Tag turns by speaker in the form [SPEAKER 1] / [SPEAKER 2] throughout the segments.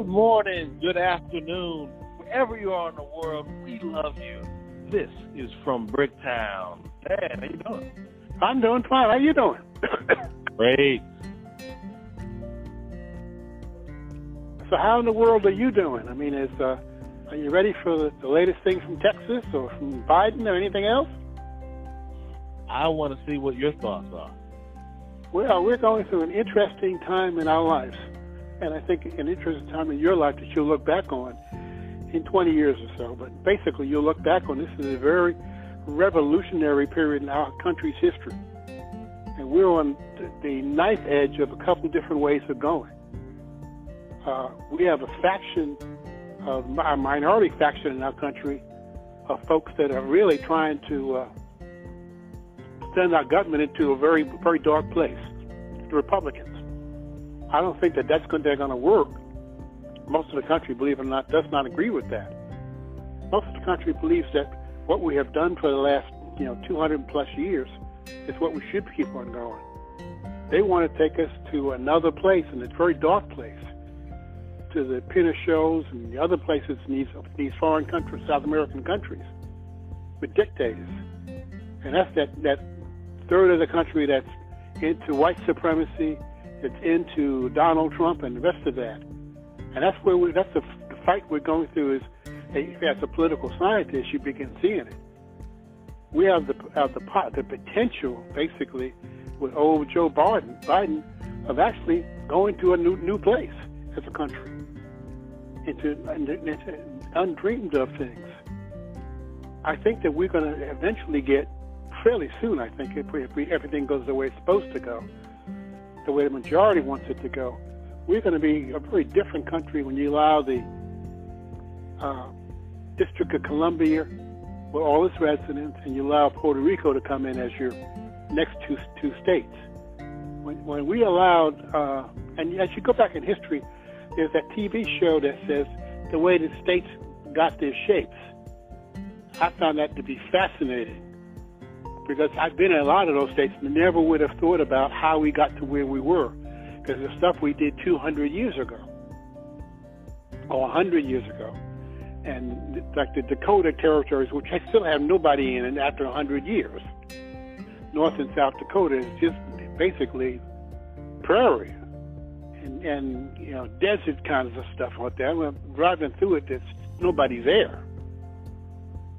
[SPEAKER 1] Good morning, good afternoon, wherever you are in the world, we love you. This is from Bricktown. Dad, how you doing?
[SPEAKER 2] I'm doing fine. How you doing?
[SPEAKER 1] Great.
[SPEAKER 2] So how in the world are you doing? I mean, is uh, are you ready for the, the latest thing from Texas or from Biden or anything else?
[SPEAKER 1] I want to see what your thoughts are.
[SPEAKER 2] Well, we're going through an interesting time in our lives, and I think an interesting time in your life that you'll look back on in 20 years or so. But basically, you'll look back on this as a very revolutionary period in our country's history, and we're on the knife edge of a couple different ways of going. Uh, we have a faction of a minority faction in our country of folks that are really trying to uh, send our government into a very, very dark place. The Republicans. I don't think that that's going, to work. Most of the country, believe it or not, does not agree with that. Most of the country believes that what we have done for the last, you know, 200 plus years is what we should keep on going. They want to take us to another place, and it's a very dark place, to the pinner shows and the other places in these, these foreign countries, South American countries, with dictators. And that's that, that third of the country that's into white supremacy, that's into Donald Trump and the rest of that. And that's where we, that's the, the fight we're going through is, as a political scientist, you begin seeing it. We have the, have the, pot, the potential, basically, with old Joe Biden, Biden, of actually going to a new, new place as a country, into, into undreamed of things. I think that we're going to eventually get fairly soon, I think, if, we, if we, everything goes the way it's supposed to go, the way the majority wants it to go, we're going to be a very different country when you allow the uh, District of Columbia with all its residents, and you allow Puerto Rico to come in as your next two two states. When, when we allowed, uh, and as you go back in history, there's that TV show that says the way the states got their shapes. I found that to be fascinating because I've been in a lot of those states and never would have thought about how we got to where we were because the stuff we did 200 years ago or 100 years ago. And like the Dakota territories, which I still have nobody in it after 100 years. North and South Dakota is just basically prairie and, and you know desert kinds of stuff out there. We're driving through it, there's nobody there.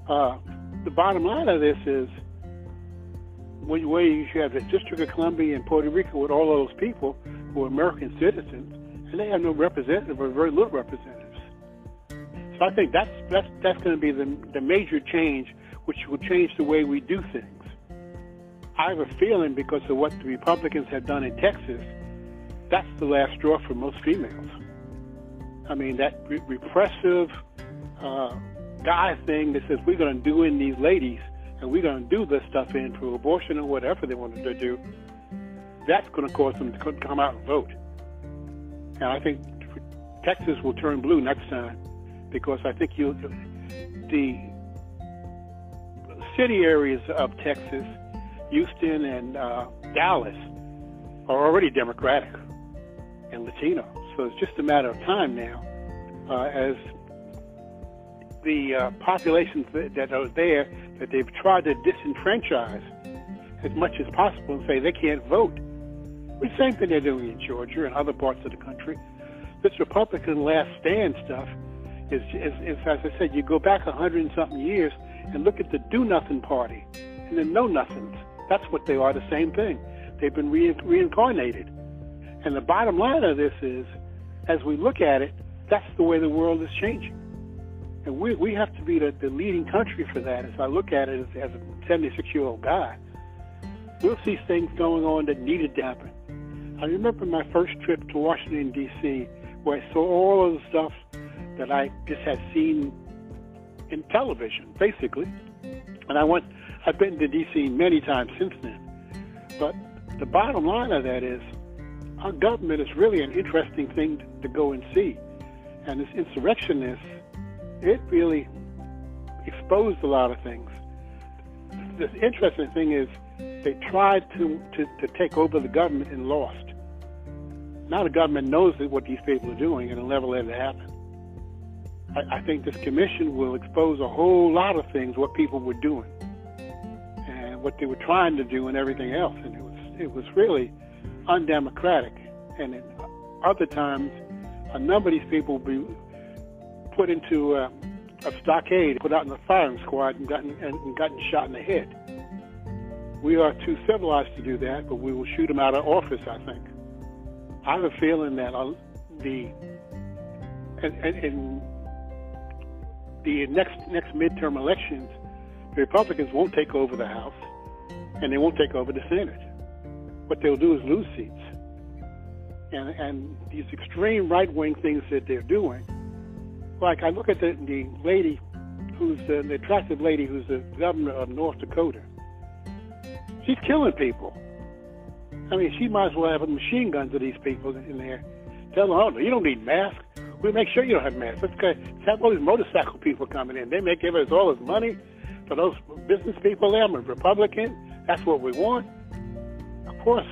[SPEAKER 2] Uh, the bottom line of this is where you have the District of Columbia and Puerto Rico with all those people who are American citizens, and they have no representative or very little representatives. So I think that's that's that's going to be the the major change, which will change the way we do things. I have a feeling because of what the Republicans have done in Texas, that's the last straw for most females. I mean that re- repressive uh, guy thing that says we're going to do in these ladies and we're going to do this stuff in for abortion or whatever they wanted to do, that's going to cause them to come out and vote. And I think Texas will turn blue next time because I think you, the city areas of Texas, Houston and uh, Dallas, are already Democratic and Latino. So it's just a matter of time now uh, as the uh, populations that, that are there that they've tried to disenfranchise as much as possible and say they can't vote. The same thing they're doing in Georgia and other parts of the country. This Republican last stand stuff is, is, is as I said, you go back a hundred and something years and look at the do nothing party and the know nothings. That's what they are, the same thing. They've been re- reincarnated. And the bottom line of this is, as we look at it, that's the way the world is changing. And we, we have to be the, the leading country for that. As I look at it as, as a 76 year old guy, we'll see things going on that needed to happen. I remember my first trip to Washington, D.C., where I saw all of the stuff that I just had seen in television, basically. And I went, I've been to D.C. many times since then. But the bottom line of that is our government is really an interesting thing to, go and see. And this insurrectionists it really exposed a lot of things. The interesting thing is they tried to, to, to take over the government and lost. now the government knows what these people are doing and will never let it happen. I, I think this commission will expose a whole lot of things what people were doing and what they were trying to do and everything else, and it was it was really undemocratic. And at other times, a number of these people will be put into uh, a stockade, put out in the firing squad, and gotten and gotten shot in the head. We are too civilized to do that, but we will shoot them out of office. I think. I have a feeling that uh, the and, and, and the next next midterm elections, the Republicans won't take over the House, and they won't take over the Senate. What they'll do is lose seats. And and these extreme right wing things that they're doing, like I look at the the lady who's uh, the attractive lady who's the governor of North Dakota. She's killing people. I mean, she might as well have a machine gun to these people in there. Tell them, oh, you don't need masks. We make sure you don't have masks. Let's, let's have all these motorcycle people coming in. They make give us all this money for those business people there. I'm a Republican. That's what we want. Of course,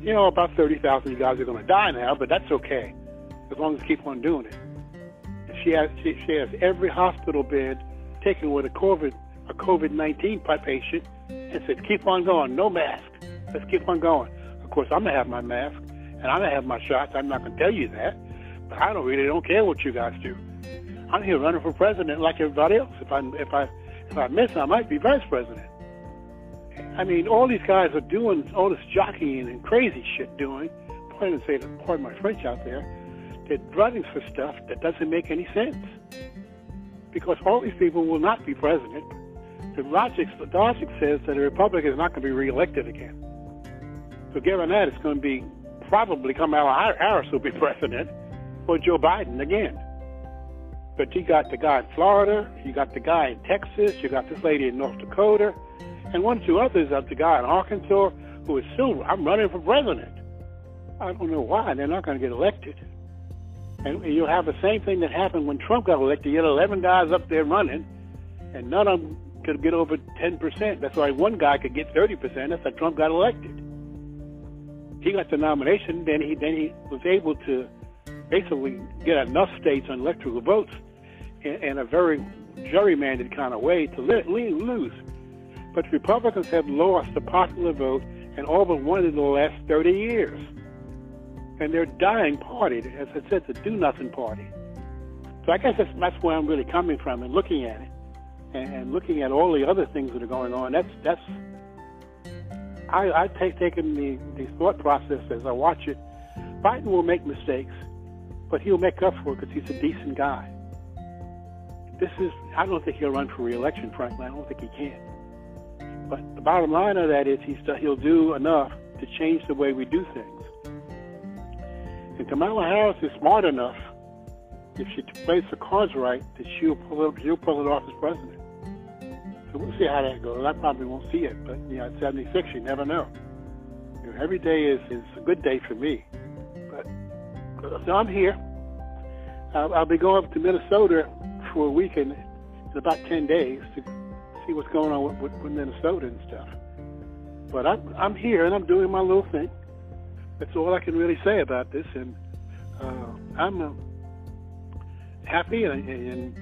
[SPEAKER 2] you know, about 30,000 of you guys are going to die now, but that's okay as long as you keep on doing it. She has, she, she has every hospital bed taken with a COVID a COVID-19 patient and said, keep on going, no mask. Let's keep on going. Of course, I'm to have my mask and I'm to have my shots. I'm not to tell you that. But I don't really don't care what you guys do. I'm here running for president like everybody else. If I if I if I miss, I might be vice president. I mean, all these guys are doing all this jockeying and crazy shit doing. Pardon to say. Pardon my French out there. They're for stuff that doesn't make any sense. Because all these people will not be president. The logic, the logic says that a Republican is not going to be reelected again. So given that, it's going to be probably Kamala Harris will be president for Joe Biden again. But you got the guy in Florida, you got the guy in Texas, you got this lady in North Dakota, and one or two others of the guy in Arkansas who is still, I'm running for president. I don't know why. They're not going to get elected. And you'll have the same thing that happened when Trump got elected. You had 11 guys up there running, and none of them could get over 10%. That's why one guy could get 30%. That's how Trump got elected. He got the nomination, then he then he was able to basically get enough states on electoral votes in, in a very gerrymandered kind of way to let, lose. But Republicans have lost the popular vote in all but one of the last 30 years. And they're dying party, as I said, the do nothing party. So I guess that's, that's where I'm really coming from and looking at it. And, and looking at all the other things that are going on. That's, that's, I, I take taken the, the thought process as I watch it. Biden will make mistakes but he'll make up for it because he's a decent guy. This is, I don't think he'll run for reelection, frankly. I don't think he can. But the bottom line of that is he's, he'll do enough to change the way we do things. And Kamala Harris is smart enough, if she plays the cards right, that she'll pull it, she'll pull it off as president. So we'll see how that goes. I probably won't see it, but you know, at 76, you never know. You know every day is, is a good day for me. But so I'm here. I'll, I'll be going up to Minnesota for a week in, in about 10 days to see what's going on with, with, with Minnesota and stuff. But I'm, I'm here and I'm doing my little thing. That's all I can really say about this. And uh, I'm uh, happy. And, and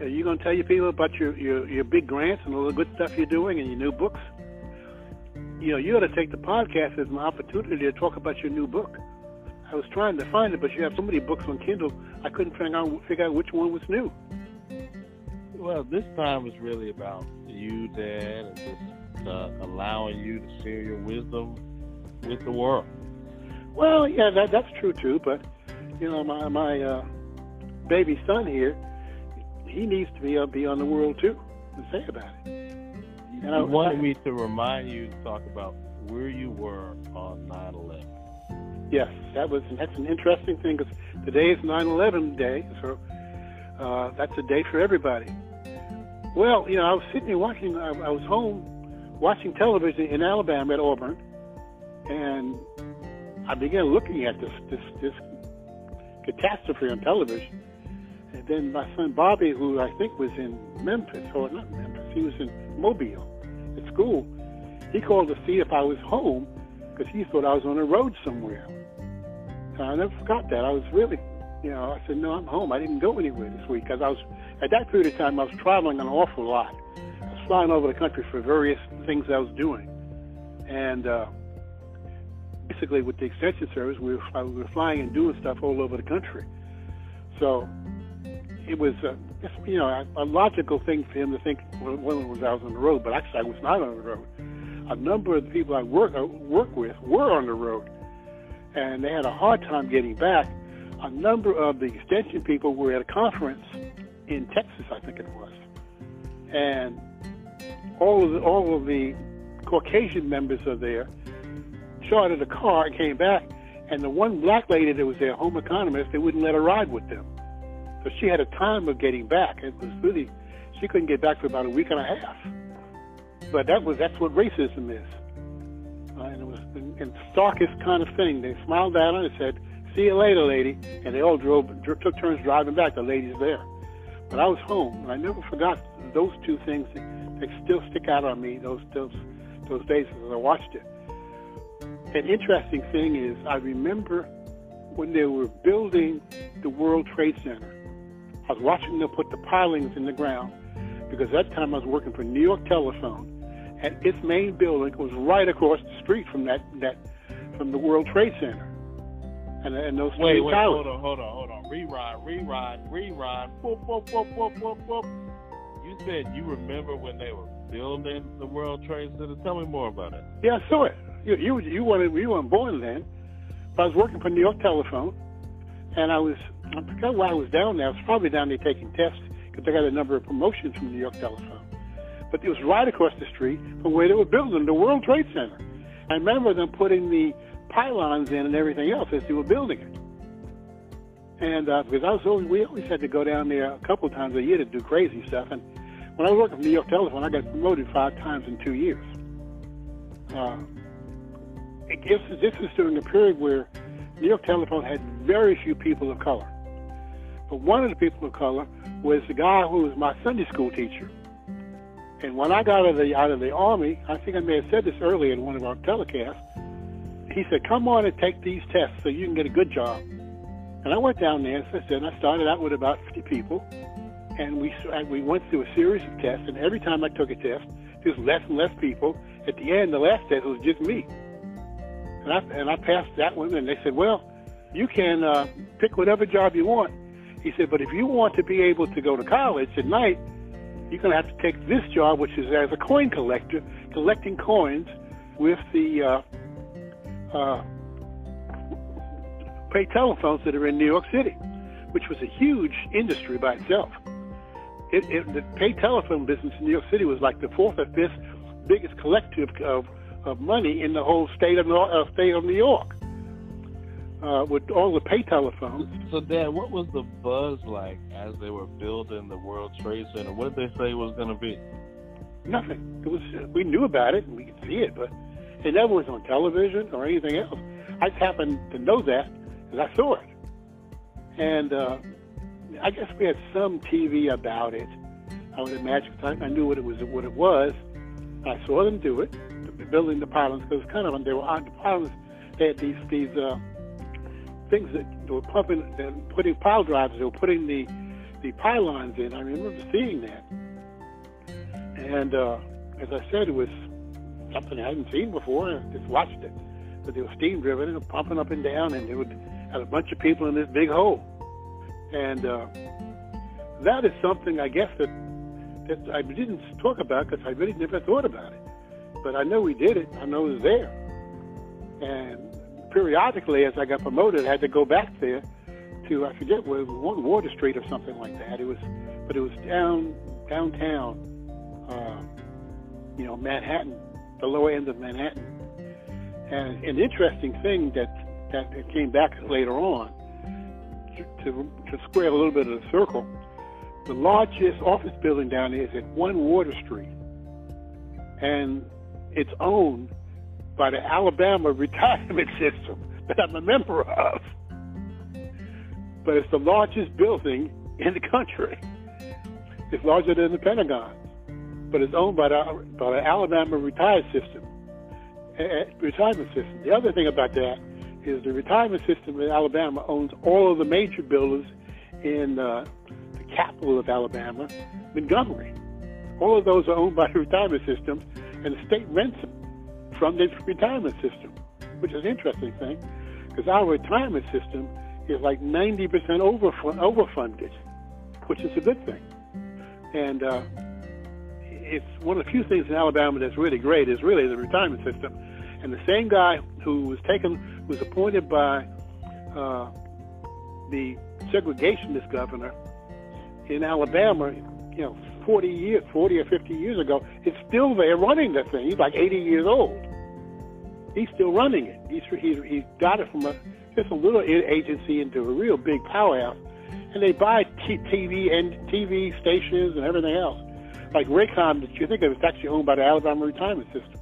[SPEAKER 2] are you going to tell your people about your, your, your big grants and all the good stuff you're doing and your new books? You know, you ought to take the podcast as an opportunity to talk about your new book. I was trying to find it, but you have so many books on Kindle, I couldn't figure out, figure out which one was new.
[SPEAKER 1] Well, this time was really about you, Dad, and just uh, allowing you to share your wisdom with the world.
[SPEAKER 2] Well, yeah, that, that's true too. But you know, my my uh, baby son here, he needs to be uh, be on the world too and say about it.
[SPEAKER 1] You, you wanted me to remind you to talk about where you were on 9/11.
[SPEAKER 2] Yes, that was that's an interesting thing because today is 9/11 day, so uh, that's a day for everybody. Well, you know, I was sitting here watching. I, I was home watching television in Alabama at Auburn, and I began looking at this this this catastrophe on television. And then my son Bobby, who I think was in Memphis, or not Memphis, he was in Mobile at school. He called to see if I was home because he thought I was on a road somewhere. And I never forgot that. I was really, you know, I said, no, I'm home. I didn't go anywhere this week because I was, at that period of time, I was traveling an awful lot. I was flying over the country for various things I was doing. And uh, basically, with the Extension Service, we were, we were flying and doing stuff all over the country. So it was, uh, you know, a, a logical thing for him to think when it was I was on the road, but actually I was not on the road. A number of the people I work uh, work with were on the road, and they had a hard time getting back. A number of the extension people were at a conference in Texas, I think it was, and all of the, all of the Caucasian members are there chartered a car and came back, and the one black lady that was their home economist, they wouldn't let her ride with them. So she had a time of getting back. It was really, she couldn't get back for about a week and a half. But that was that's what racism is. Uh, and it was the starkest kind of thing. They smiled at her and said, "See you later, lady," and they all drove took turns driving back. The lady's there, but I was home, and I never forgot those two things. That, still stick out on me. Those those those days as I watched it. An interesting thing is I remember when they were building the World Trade Center. I was watching them put the pilings in the ground because that time I was working for New York Telephone, and its main building was right across the street from that that from the World Trade Center. And, and those
[SPEAKER 1] wait, wait, towers. hold on, hold on, hold on. Rewind, rewind, rewind. Whoop, whoop, whoop, whoop, whoop, whoop. You said you remember when they were building the World Trade Center. Tell me more about it.
[SPEAKER 2] Yeah, I saw it. You you you weren't you weren't born then, but I was working for New York Telephone, and I was I forgot why I was down there. I was probably down there taking tests because I got a number of promotions from New York Telephone. But it was right across the street from where they were building the World Trade Center. I remember them putting the pylons in and everything else as they were building it. And uh, because I was always, we always had to go down there a couple of times a year to do crazy stuff. And when I was working for New York Telephone, I got promoted five times in two years. Uh, this is during a period where New York Telephone had very few people of color. But one of the people of color was the guy who was my Sunday school teacher. And when I got out of the out of the army, I think I may have said this earlier in one of our telecasts. He said, "Come on and take these tests so you can get a good job." And I went down there. As I said, I started out with about 50 people, and we we went through a series of tests. And every time I took a test, there was less and less people. At the end, the last test was just me. And I and I passed that one, and they said, "Well, you can uh, pick whatever job you want." He said, "But if you want to be able to go to college at night, you're going to have to take this job, which is as a coin collector, collecting coins with the uh, uh, pay telephones that are in New York City, which was a huge industry by itself. It, it, the pay telephone business in New York City was like the fourth or fifth biggest collective of, of money in the whole state of, uh, state of New York uh, with all the pay telephones.
[SPEAKER 1] So, Dad, what was the buzz like as they were building the World Trade Center? What did they say it was going to be?
[SPEAKER 2] Nothing. It was. We knew about it and we could see it, but it never was on television or anything else. I just happened to know that because I saw it, and uh, I guess we had some TV about it. I would imagine I knew what it was. What it was. I saw them do it, building the pylons because kind of they were on the pylons. They had these these. Uh, things that they were pumping and putting pile drives. They were putting the the pylons in. I remember seeing that, and uh, as I said, it was something I hadn't seen before. I just watched it, but they were steam driven and pumping up and down, and they would have a bunch of people in this big hole, and uh, that is something I guess that that I didn't talk about because I really never thought about it. But I know we did it. I know it was there, and periodically, as I got promoted, I had to go back there to I forget where it was Water Street or something like that. It was, but it was down downtown, uh, you know, Manhattan, the lower end of Manhattan. And an interesting thing that that came back later on to, to square a little bit of the circle. The largest office building down there is at One Water Street, and it's owned by the Alabama retirement system that I'm a member of. But it's the largest building in the country. It's larger than the Pentagon, but it's owned by the, by the Alabama retired system, retirement system. The other thing about that is the retirement system in Alabama owns all of the major buildings in uh, capital of Alabama, Montgomery. All of those are owned by the retirement system, and the state rents them from the retirement system, which is an interesting thing because our retirement system is like 90% over, overfunded, which is a good thing. And uh, it's one of the few things in Alabama that's really great is really the retirement system. And the same guy who was taken, was appointed by uh, the segregationist governor in Alabama, you know, 40 years, 40 or 50 years ago, is still there running the thing. He's like 80 years old. He's still running it. He's he's, he's got it from a just a little agency into a real big powerhouse, and they buy t- TV and TV stations and everything else. Like Raycom, that you think of, it's actually owned by the Alabama Retirement System,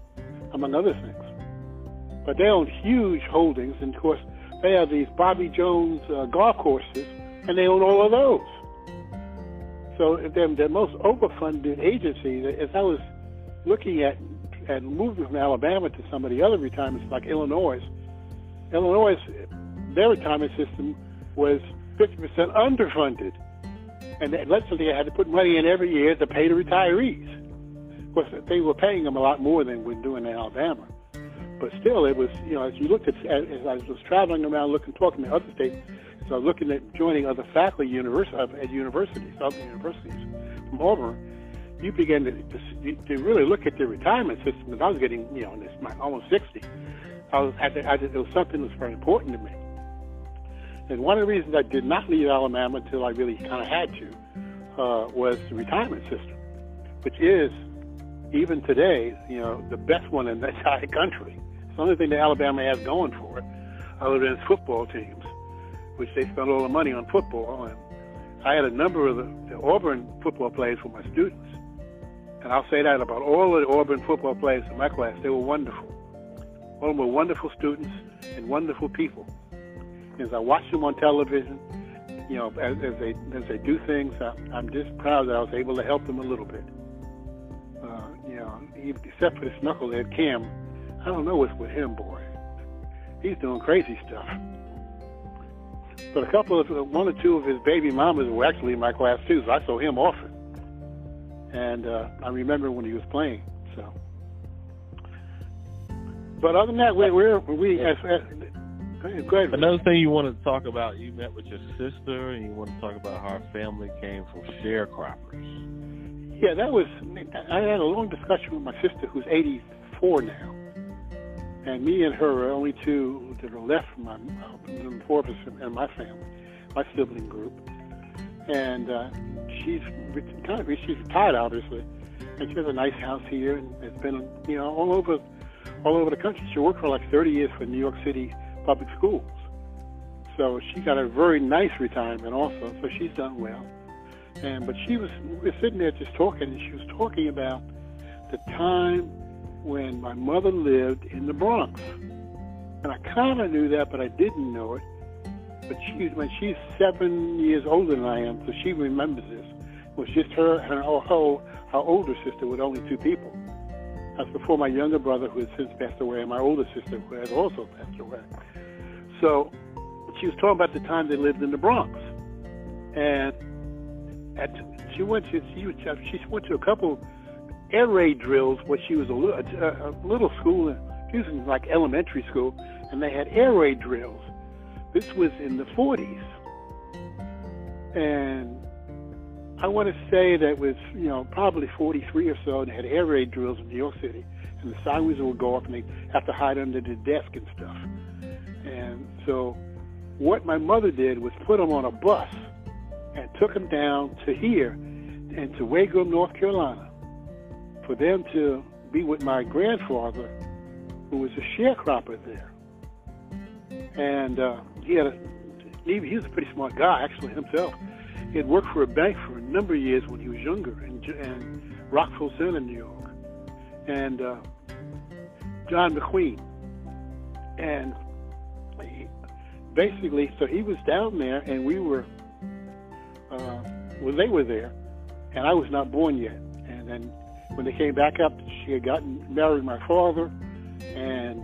[SPEAKER 2] among other things. But they own huge holdings, and of course, they have these Bobby Jones uh, golf courses, and they own all of those. So they're the most overfunded agency. As I was looking at at moving from Alabama to some of the other retirements, like Illinois, Illinois, their retirement system was 50% underfunded. And literally, I had to put money in every year to pay the retirees. Of course, they were paying them a lot more than we're doing in Alabama. But still, it was, you know, as you looked at, as I was traveling around looking, talking to other states, so I was looking at joining other faculty univers- at universities, other universities from Auburn, you began to, to, to really look at the retirement system. Because I was getting, you know, my almost 60. I was, I, I, it was something that was very important to me. And one of the reasons I did not leave Alabama until I really kind of had to uh, was the retirement system, which is, even today, you know, the best one in the entire country. It's the only thing that Alabama has going for it, other than its football teams, which they spend all the money on football. And I had a number of the, the Auburn football players for my students. And I'll say that about all of the Auburn football players in my class. They were wonderful. All of them were wonderful students and wonderful people. As I watch them on television, you know, as, as they as they do things, I, I'm just proud that I was able to help them a little bit. Uh, you know, except for this knucklehead Cam, I don't know what's with him, boy. He's doing crazy stuff. But a couple of one or two of his baby mamas were actually in my class too, so I saw him often. And uh, I remember when he was playing. So, but other than that, we we're we as, as ahead.
[SPEAKER 1] Another thing you wanted to talk about, you met with your sister, and you want to talk about how our family came from sharecroppers.
[SPEAKER 2] Yeah, that was. I had a long discussion with my sister, who's 84 now, and me and her are only two that are left from my from four of us my family, my sibling group, and uh, she's kind of she's retired, obviously, and she has a nice house here, and it's been you know all over all over the country. She worked for like 30 years for New York City public schools. So she got a very nice retirement also, so she's done well. And but she was we were sitting there just talking, and she was talking about the time when my mother lived in the Bronx. And I kind of knew that, but I didn't know it. But she, when she's seven years older than I am, so she remembers this. It was just her and her, her, her older sister with only two people. That's before my younger brother, who has since passed away, and my older sister, who has also passed away. So she was talking about the time they lived in the Bronx, and at, she went to she, she went to a couple air raid drills when she was a little, a, a little school. She was in like elementary school, and they had air raid drills. This was in the 40s, and I want to say that was you know probably 43 or so. And they had air raid drills in New York City, and the sirens would go off, and they have to hide under the desk and stuff. And so what my mother did was put them on a bus and took them down to here and to Wagram, North Carolina, for them to be with my grandfather, who was a sharecropper there. And uh, he had a, he, he was a pretty smart guy, actually, himself. He had worked for a bank for a number of years when he was younger in, in Rockville Centre, New York. And uh, John McQueen. And basically, so he was down there, and we were, uh, well, they were there, and I was not born yet. And then when they came back up, she had gotten married my father, and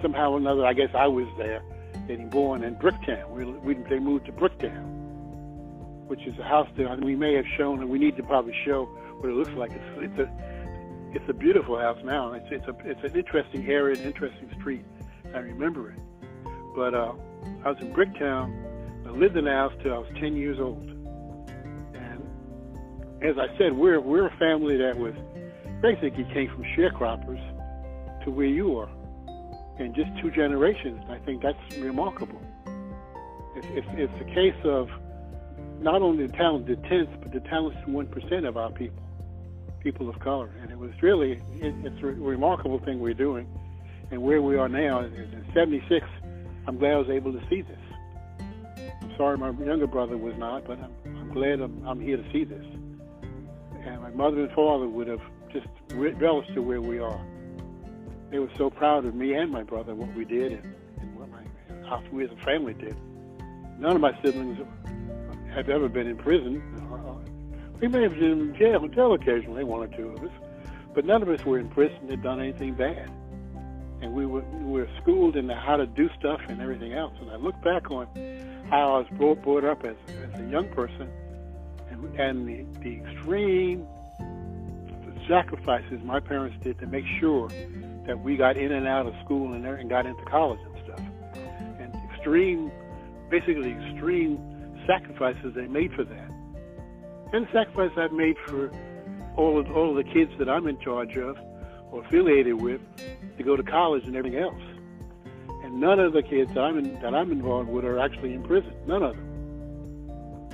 [SPEAKER 2] somehow or another, I guess I was there. getting born in Bricktown. We, we they moved to Bricktown, which is a house that we may have shown, and we need to probably show what it looks like. It's, it's a it's a beautiful house now. It's it's a it's an interesting area, an interesting street. I remember it. But uh, I was in Bricktown. I lived in the house till I was 10 years old. As I said, we're we're a family that was basically came from sharecroppers to where you are in just two generations. I think that's remarkable. It's, it's, it's a case of not only the talented tenth, but the talented one percent of our people, people of color. And it was really it, it's a remarkable thing we're doing, and where we are now. In '76, I'm glad I was able to see this. I'm sorry my younger brother was not, but I'm, I'm glad I'm, I'm here to see this. And my mother and father would have just relished to where we are they were so proud of me and my brother what we did and, and what my how we as a family did. None of my siblings have ever been in prison. We may have been in jail, jail occasionally, one or two of us, but none of us were in prison had done anything bad. And we were we were schooled in how to do stuff and everything else. And I look back on how I was brought, brought up as, as a young person, and, the, the extreme sacrifices my parents did to make sure that we got in and out of school and, and got into college and stuff. And extreme, basically extreme sacrifices they made for that. And sacrifice I've made for all of, all of the kids that I'm in charge of or affiliated with to go to college and everything else. And none of the kids I'm, in, that I'm involved with are actually in prison. None of them.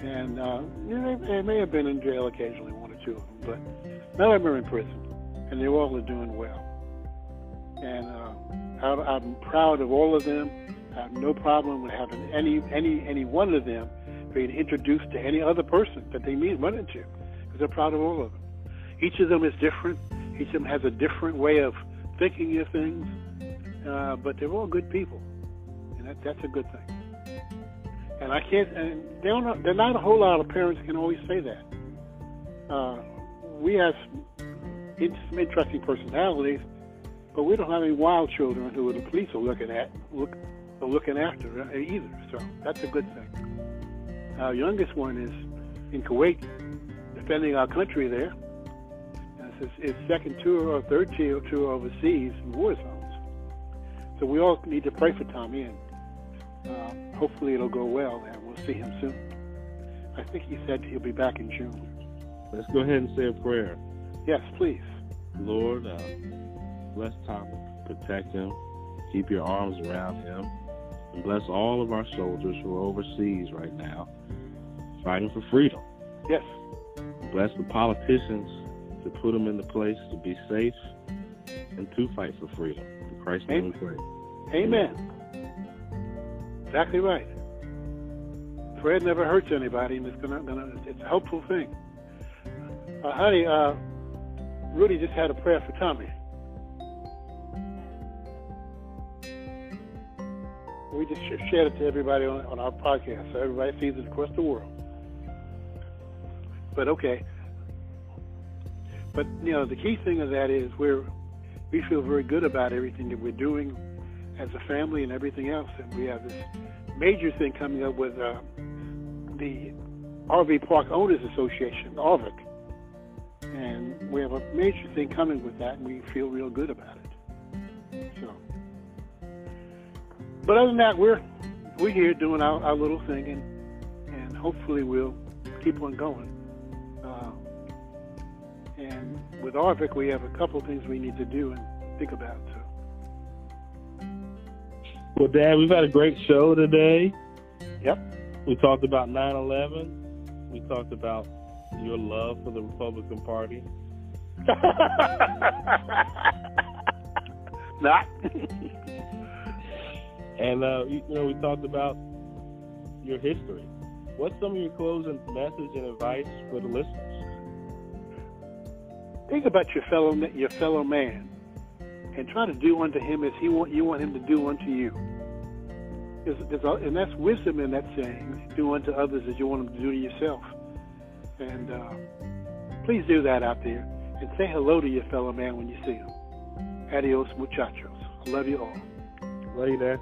[SPEAKER 2] And uh, know, they, they may have been in jail occasionally, one or two of them, but none of them are in prison. And they all are doing well and uh, I'm proud of all of them. I have no problem with having any any any one of them being introduced to any other person that they meet run into, because I'm proud of all of them. Each of them is different. Each of them has a different way of thinking of things, uh, but they're all good people, and that, that's a good thing. And I can't. And they don't. They're not a whole lot of parents can always say that. Uh, we have some interesting personalities but we don't have any wild children who the police are looking at, look, are looking after either. So that's a good thing. Our youngest one is in Kuwait, defending our country there. It's his, his second tour or third tour, tour overseas in war zones. So we all need to pray for Tommy, and uh, hopefully it'll go well, and we'll see him soon. I think he said he'll be back in June.
[SPEAKER 1] Let's go ahead and say a prayer.
[SPEAKER 2] Yes, please.
[SPEAKER 1] Lord, uh, Bless Tommy, protect him, keep your arms around him, and bless all of our soldiers who are overseas right now fighting for freedom.
[SPEAKER 2] Yes.
[SPEAKER 1] Bless the politicians to put them in the place to be safe and to fight for freedom. In Christ's name we pray.
[SPEAKER 2] Amen. Exactly right. Prayer never hurts anybody, and it's gonna, gonna it's a helpful thing. Uh, honey, uh, Rudy just had a prayer for Tommy. we just shared it to everybody on, on our podcast, so everybody sees it across the world. But okay. But you know, the key thing of that is we're we feel very good about everything that we're doing as a family and everything else, and we have this major thing coming up with uh, the RV Park Owners Association, ARVIC, and we have a major thing coming with that, and we feel real good about it. So, but other than that, we're we're here doing our, our little thing, and and hopefully we'll keep on going. Uh, and with Arvik, we have a couple things we need to do and think about. So.
[SPEAKER 1] Well, Dad, we've had a great show today.
[SPEAKER 2] Yep.
[SPEAKER 1] We talked about 9/11. We talked about your love for the Republican Party.
[SPEAKER 2] Not.
[SPEAKER 1] And uh, you, you know, we talked about your history. What's some of your closing message and advice for the listeners?
[SPEAKER 2] Think about your fellow your fellow man, and try to do unto him as he want you want him to do unto you. There's, there's a, and that's wisdom in that saying: "Do unto others as you want them to do to yourself." And uh, please do that out there, and say hello to your fellow man when you see him. Adios, muchachos. I love you all.
[SPEAKER 1] Love you, Dad.